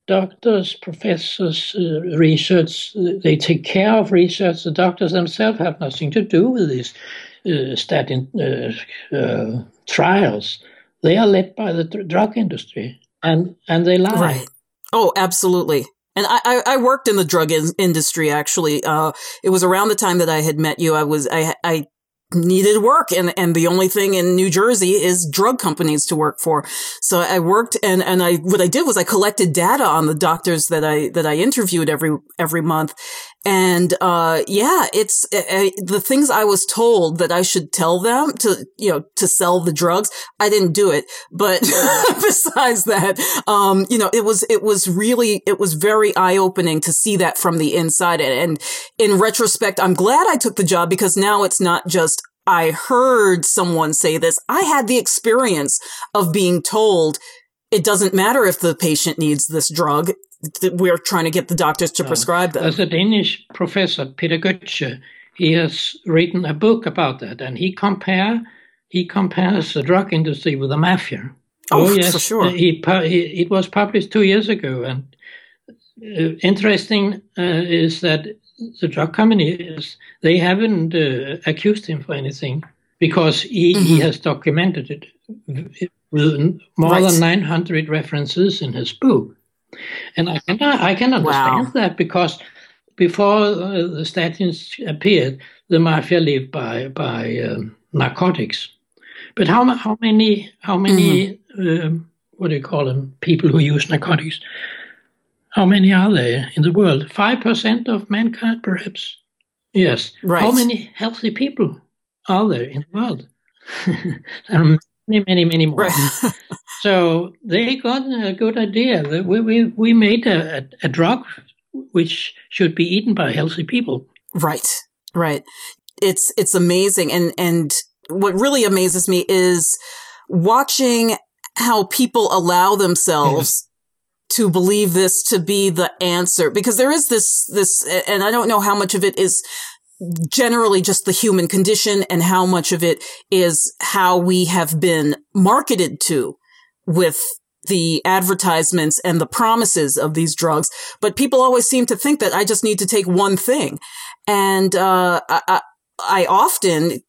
doctors, professors, uh, research, they take care of research. The doctors themselves have nothing to do with these uh, statin uh, uh, trials. They are led by the dr- drug industry, and and they lie. Right. Oh, absolutely. And I, I, I worked in the drug in- industry actually. Uh, it was around the time that I had met you. I was, I, I needed work and, and the only thing in New Jersey is drug companies to work for. So I worked and, and I, what I did was I collected data on the doctors that I, that I interviewed every, every month. And, uh, yeah, it's uh, the things I was told that I should tell them to, you know, to sell the drugs. I didn't do it. But [LAUGHS] [LAUGHS] besides that, um, you know, it was, it was really, it was very eye opening to see that from the inside. And in retrospect, I'm glad I took the job because now it's not just I heard someone say this. I had the experience of being told it doesn't matter if the patient needs this drug we're trying to get the doctors to prescribe them. There's a Danish professor, Peter Gøtzsche. He has written a book about that, and he compare he compares the drug industry with the mafia. Oh, oh yes, for sure. He, he, it was published two years ago, and uh, interesting uh, is that the drug companies they haven't uh, accused him for anything because he, mm-hmm. he has documented it with more right. than 900 references in his book. And I can I can understand wow. that because before uh, the statins appeared, the mafia lived by by um, narcotics. But how how many how many mm-hmm. um, what do you call them people who use narcotics? How many are there in the world? Five percent of mankind, perhaps. Yes. Right. How many healthy people are there in the world? [LAUGHS] many, many, many more. Right. [LAUGHS] So they got a good idea that we, we, we made a, a, a drug which should be eaten by healthy people. Right, right. It's it's amazing, and and what really amazes me is watching how people allow themselves to believe this to be the answer because there is this this and I don't know how much of it is generally just the human condition and how much of it is how we have been marketed to with the advertisements and the promises of these drugs, but people always seem to think that I just need to take one thing. And uh, I, I often,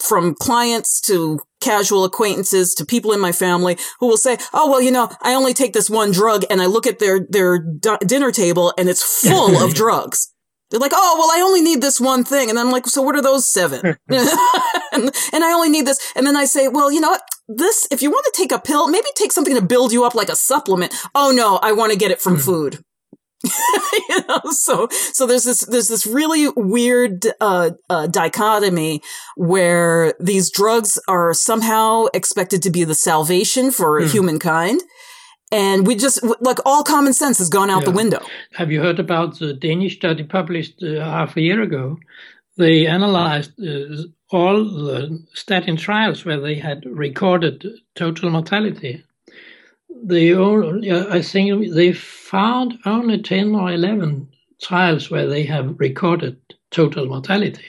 from clients to casual acquaintances to people in my family who will say, "Oh, well, you know, I only take this one drug," and I look at their their d- dinner table and it's [LAUGHS] full of drugs. They're like, oh, well, I only need this one thing. And I'm like, so what are those seven? [LAUGHS] [LAUGHS] and, and, I only need this. And then I say, well, you know what? This, if you want to take a pill, maybe take something to build you up like a supplement. Oh no, I want to get it from mm. food. [LAUGHS] you know, so, so there's this, there's this really weird, uh, uh, dichotomy where these drugs are somehow expected to be the salvation for mm. humankind and we just like all common sense has gone out yeah. the window. Have you heard about the Danish study published uh, half a year ago? They analyzed uh, all the statin trials where they had recorded total mortality. They only, I think they found only 10 or 11 trials where they have recorded total mortality.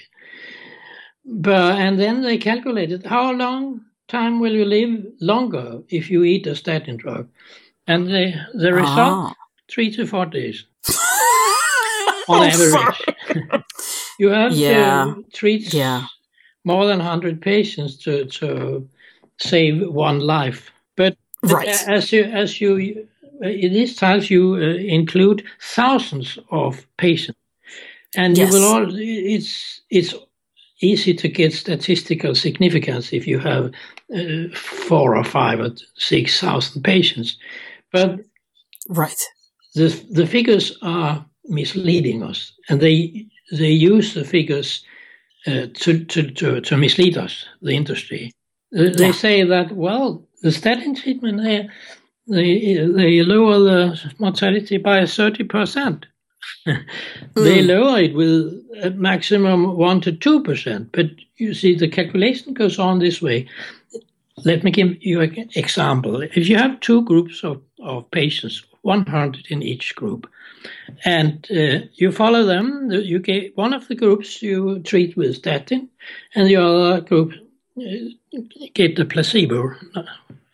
But and then they calculated how long time will you live longer if you eat a statin drug and the the result ah. three to four days [LAUGHS] on average. [LAUGHS] you have yeah. to treat yeah. more than hundred patients to to save one life. But right. as you as you in these trials you uh, include thousands of patients, and yes. you will all it's it's easy to get statistical significance if you have uh, four or five or six thousand patients. But right, the the figures are misleading us, and they they use the figures uh, to, to, to to mislead us, the industry. They, yeah. they say that well, the statin treatment they they they lower the mortality by thirty percent. [LAUGHS] they mm. lower it with a maximum one to two percent, but you see the calculation goes on this way. Let me give you an example. If you have two groups of, of patients, 100 in each group, and uh, you follow them, you get one of the groups you treat with statin, and the other group uh, get the placebo,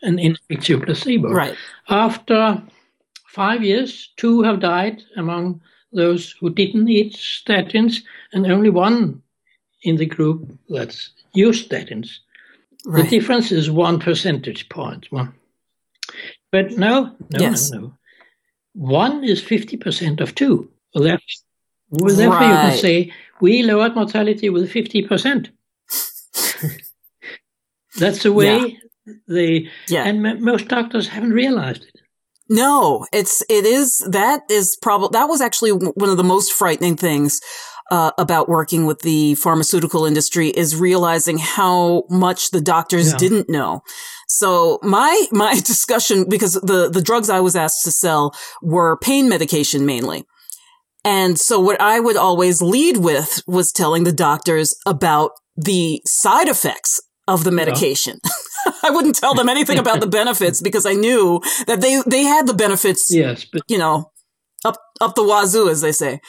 an in vitro placebo. Right. After five years, two have died among those who didn't eat statins, and only one in the group that's used statins. Right. The difference is one percentage point. One. But no, no, yes. no. One is 50% of two. Well, therefore, well, therefore right. you can say we lowered mortality with 50%. [LAUGHS] That's the way they. Yeah. And m- most doctors haven't realized it. No, it's it is that is probably that was actually one of the most frightening things uh, about working with the pharmaceutical industry is realizing how much the doctors Yeah. didn't know. So my my [LAUGHS] discussion because the the drugs I was asked to sell were pain medication mainly. And so what I would always lead with was telling the doctors about the side effects of the medication. [LAUGHS] I wouldn't tell them anything about the [LAUGHS] benefits because I knew that they they had the benefits Yes, but you know, up up the wazoo, as they say.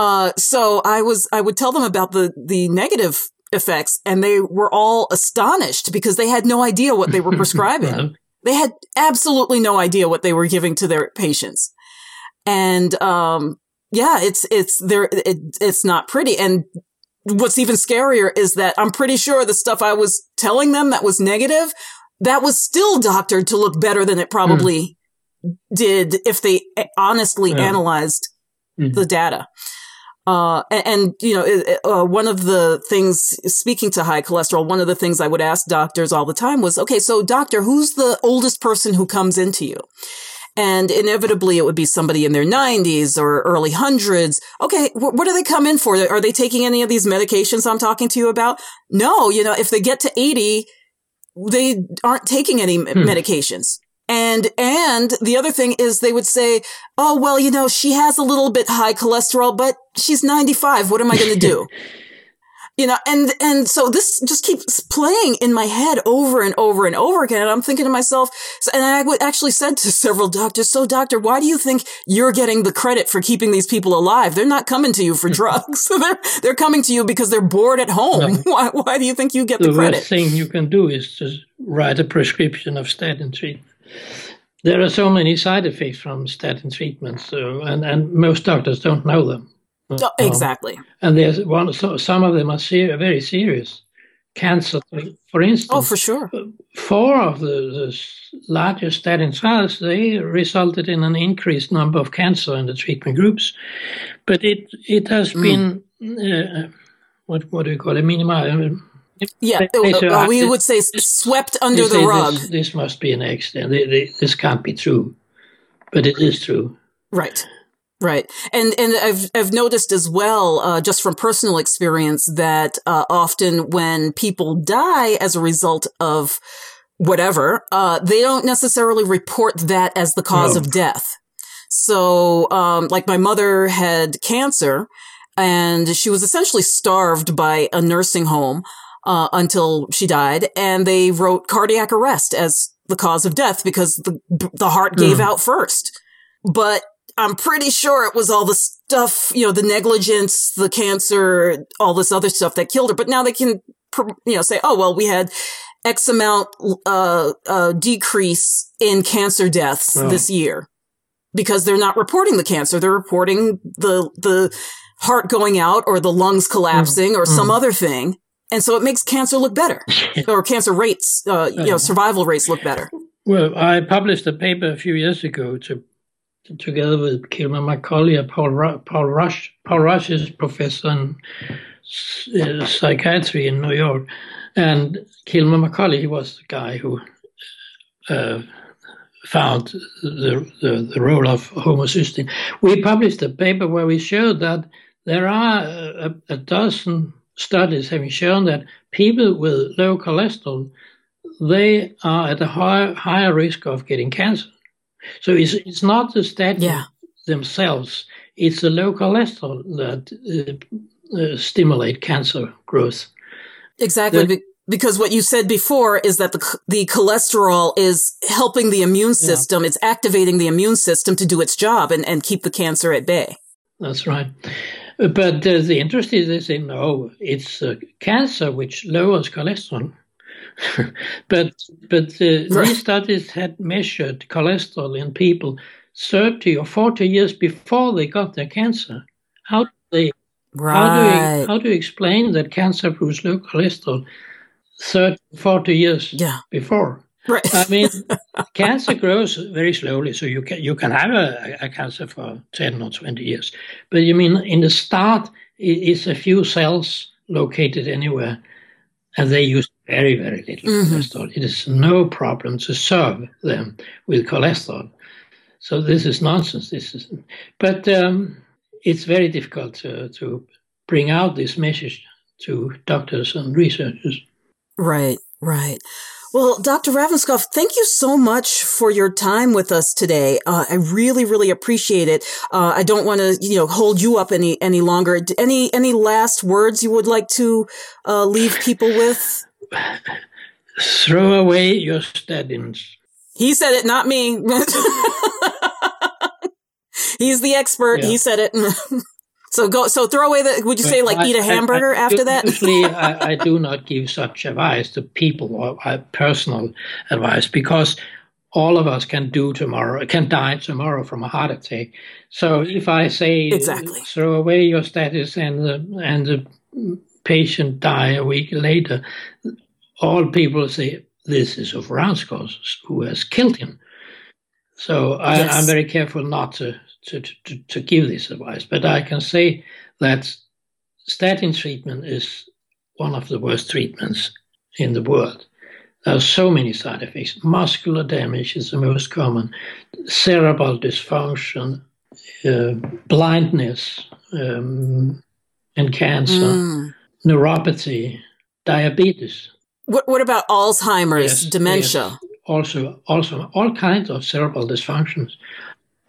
Uh, so I was I would tell them about the the negative effects, and they were all astonished because they had no idea what they were [LAUGHS] prescribing. they had absolutely no idea what they were giving to their patients, and um, yeah, it's it's there. It, it's not pretty, and. What's even scarier is that I'm pretty sure the stuff I was telling them that was negative, that was still doctored to look better than it probably did if they honestly Yeah. analyzed Mhm. the data. Uh, and, and, you know, it- uh, one of the things, speaking to high cholesterol, one of the things I would ask doctors all the time was, okay, so doctor, who's the oldest person who comes into you? And inevitably it would be somebody in their 90s or early hundreds. Okay, wh- what do they come in for? Are they taking any of these medications I'm talking to you about? No, you know, if they get to 80, they aren't taking any m- medications. And, and the other thing is they would say, Oh, well, you know, she has a little bit high cholesterol, but she's 95. What am I going to do? [LAUGHS] you know, and, and so this just keeps playing in my head over and over and over again. And I'm thinking to myself, and I would actually said to [LAUGHS] several doctors, so doctor, why do you think you're getting the credit for keeping these people alive? They're not coming to you for [LAUGHS] drugs. they're, they're coming to you because they're bored at home. Why, why do you think you get the credit? the credit? worst thing you can do is just write a prescription of statin treatment. There are so many side effects from statin treatments, so, and, and most doctors don't know them. Oh, exactly. And there's one, so some of them are ser- very serious. Cancer, for instance. Oh, for sure. four of the, the largest statin trials they resulted in an increased number of cancer in the treatment groups, but it it has hmm. been uh, what what do you call it minimal. Uh, Yeah, They- they uh, we would say swept under the rug. This, this must be an accident. They- they- This can't be true, but it is true. Right. Right. And, and I've, I've noticed as well, uh, just from personal experience that, uh, often when people die as a result of whatever, uh, they don't necessarily report that as the cause No. of death. So, um, like my mother had cancer and she was essentially starved by a nursing home, uh, until she died and they wrote cardiac arrest as the cause of death because the, the heart gave Mm. out first. But I'm pretty sure it was all the stuff, you know, the negligence, the cancer, all this other stuff that killed her. But now they can, you know, say, oh, well, we had X amount, uh, uh, decrease in cancer deaths Oh. this year because they're not reporting the cancer. They're reporting the, the heart going out or the lungs collapsing or some other thing. And so it makes cancer look better [LAUGHS] or cancer rates, uh, you know, survival rates look better. Well, I published a paper a few years ago to, to- together with Kilmer McCully Paul, Ru- Paul Rosch. Paul Rosch is professor in uh, psychiatry in New York, and Kilmer McCully was the guy who uh, found the, the, the role of homocysteine. We published a paper where we showed that there are a, a dozen studies having shown that people with low cholesterol they are at a higher higher risk of getting cancer. So it's it's not the statins Yeah. themselves; it's the low cholesterol that uh, uh, stimulate cancer growth. Exactly. The- because what you said before is that the, the cholesterol is helping the immune system. It's activating the immune system to do its job and, and keep the cancer at bay. That's right. But uh, the interest is they say no, it's uh, cancer which lowers cholesterol. [LAUGHS] but but uh, Right. these studies had measured cholesterol in people 30 or 40 years before they got their cancer. How do they right. how do you how do you explain that cancer proves low cholesterol 30 40 years Yeah. before? Right. I mean, [LAUGHS] cancer grows very slowly, so you can you can have a, a cancer for ten or twenty years, but you mean in the start it is a few cells located anywhere, and they use very, very little mm-hmm. cholesterol. It is no problem to serve them with cholesterol. So this is nonsense. This is, but um, it's very difficult to, to bring out this message to doctors and researchers. Right, right. Well, Dr. Ravnskov, thank you so much for your time with us today. Uh, I really, really appreciate it. Uh, I don't want to, you know, hold you up any any longer. Any any last words you would like to uh, leave people with? [LAUGHS] Throw away your statins. He said it, not me. [LAUGHS] He's the expert. Yeah. He said it. [LAUGHS] So go. So throw away the. Would you say like I, eat a hamburger I, I, after that? Usually, [LAUGHS] I, do not give such advice to people or uh, personal advice because all of us can do tomorrow, can die tomorrow from a heart attack. So if I say exactly throw away your statins and the and the patient die a week later, all people say this is of Ravnskov who has killed him. So yes. I, am very careful not to to, to, to give this advice, but I can say that statin treatment is one of the worst treatments in the world. There are so many side effects. Muscular damage is the most common, cerebral dysfunction, uh, blindness, um, and cancer, mm. neuropathy, diabetes. What, what about Alzheimer's, yes, dementia? Yes. Also, also all kinds of cerebral dysfunctions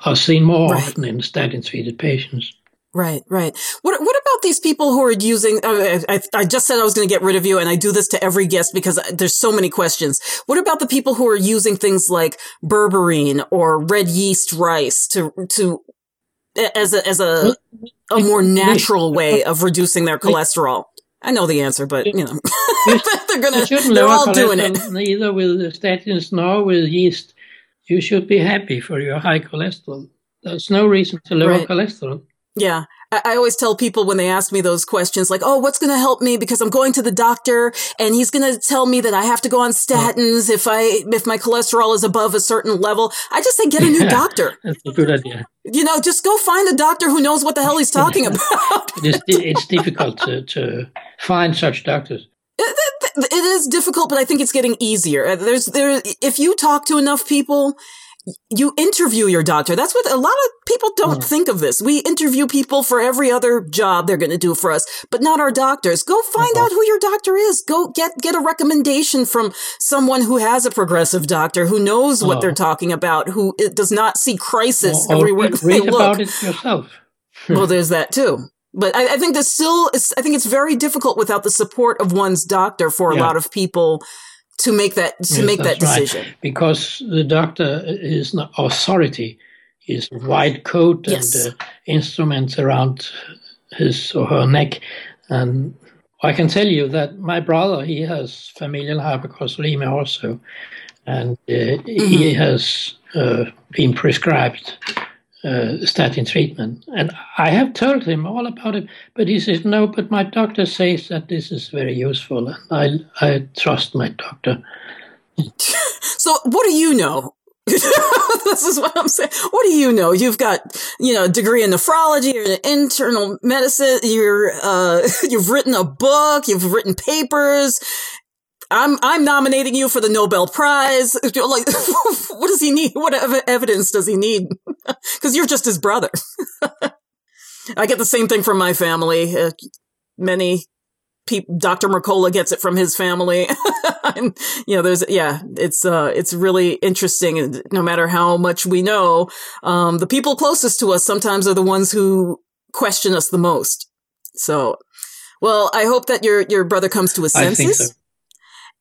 are seen more right. often in statin treated patients. Right, right. What what about these people who are using? Uh, I, I just said I was going to get rid of you, and I do this to every guest because there's so many questions. What about the people who are using things like berberine or red yeast rice to to as a as a a more natural way of reducing their cholesterol? I know the answer, but you know [LAUGHS] they're gonna they're all doing it. Neither with statins nor with yeast you should be happy for your high cholesterol. There's no reason to lower right. cholesterol. Yeah. I, always tell people when they ask me those questions, like, oh, what's going to help me? Because I'm going to the doctor and he's going to tell me that I have to go on statins if I, if my cholesterol is above a certain level. I just say, get a new [LAUGHS] doctor. That's a good idea. You know, just go find a doctor who knows what the hell he's [LAUGHS] talking about. it is, it's difficult to, to find such doctors [LAUGHS] it is difficult, but I think it's getting easier. Uh, there's there if you talk to enough people, you interview your doctor. That's what a lot of people don't mm. think of this. We interview people for every other job they're going to do for us, but not our doctors. Go find uh-huh. out who your doctor is. Go get get a recommendation from someone who has a progressive doctor who knows what they're talking about, who does not see crisis or, everywhere read, [LAUGHS] they look. about it yourself. well, [LAUGHS] there's that too. But I, I think there's still, I think it's very difficult without the support of one's doctor for a yeah. lot of people to make that to yes, make that decision. Right. Because the doctor is not authority, his white coat yes. and uh, instruments around his or her neck. And I can tell you that my brother, he has familial hypercholesterolemia also, and uh, mm-hmm. he has uh, been prescribed uh, statin treatment. And I have told him all about it, but he says, no, but my doctor says that this is very useful. And I, I trust my doctor. [LAUGHS] so what do you know? [LAUGHS] this is what I'm saying. What do you know? You've got, you know, a degree in nephrology or internal medicine. You're, uh, [LAUGHS] you've written a book. You've written papers. I'm I'm nominating you for the Nobel Prize. [LAUGHS] Like, [LAUGHS] what does he need? What ev- evidence does he need? [LAUGHS] Because you're just his brother. I get the same thing from my family. Uh, many people, Dr. Mercola gets it from his family. and, you know, there's, yeah, it's, uh, it's really interesting. And no matter how much we know, um, the people closest to us sometimes are the ones who question us the most. So, well, I hope that your, your brother comes to his senses.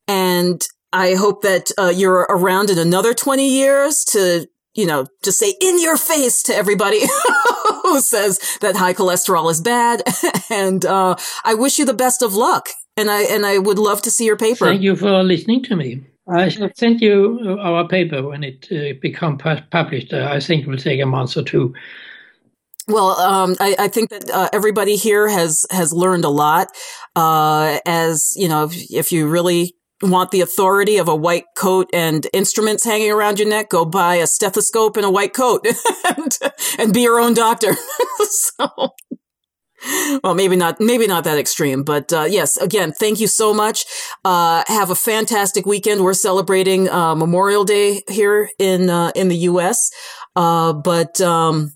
And I hope that uh, you're around in another 20 years to, you know, just say in your face to everybody [LAUGHS] who says that high cholesterol is bad. [LAUGHS] and uh, I wish you the best of luck. And I and I would love to see your paper. Thank you for listening to me. I shall send you our paper when it uh, becomes published. Uh, I think it will take a month or two. Well, um, I, I, think that uh, everybody here has has learned a lot. Uh, as you know, if, if, you really want the authority of a white coat and instruments hanging around your neck, go buy a stethoscope and a white coat [LAUGHS] and, and be your own doctor. [LAUGHS] so. well, maybe not, maybe not that extreme, but uh, yes. Again, thank you so much. Uh, have a fantastic weekend. We're celebrating uh, Memorial Day here in uh, in the U.S. Uh, but um,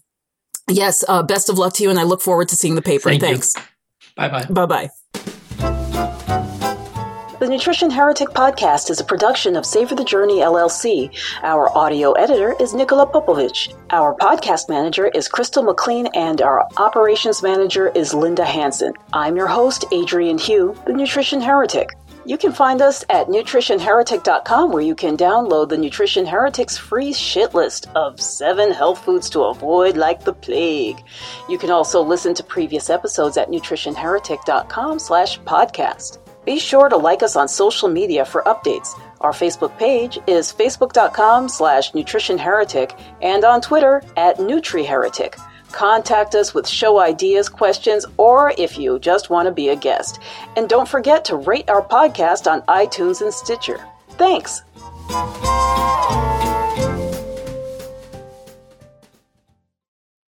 yes, uh, best of luck to you, and I look forward to seeing the paper. Thank Thanks. Bye bye. Bye bye. Nutrition Heretic podcast is a production of Savor the Journey LLC. Our audio editor is Nikola Popovich. Our podcast manager is Crystal McLean, and our operations manager is Linda Hanson. I'm your host, Adrienne Hew, the Nutrition Heretic. You can find us at nutritionheretic.com where you can download the Nutrition Heretics free shit list of seven health foods to avoid like the plague. You can also listen to previous episodes at nutritionheretic.com slash podcast. Be sure to like us on social media for updates. Our Facebook page is facebook.com slash nutritionheretic and on Twitter at NutriHeretic. Contact us with show ideas, questions, or if you just want to be a guest. And don't forget to rate our podcast on iTunes and Stitcher. Thanks!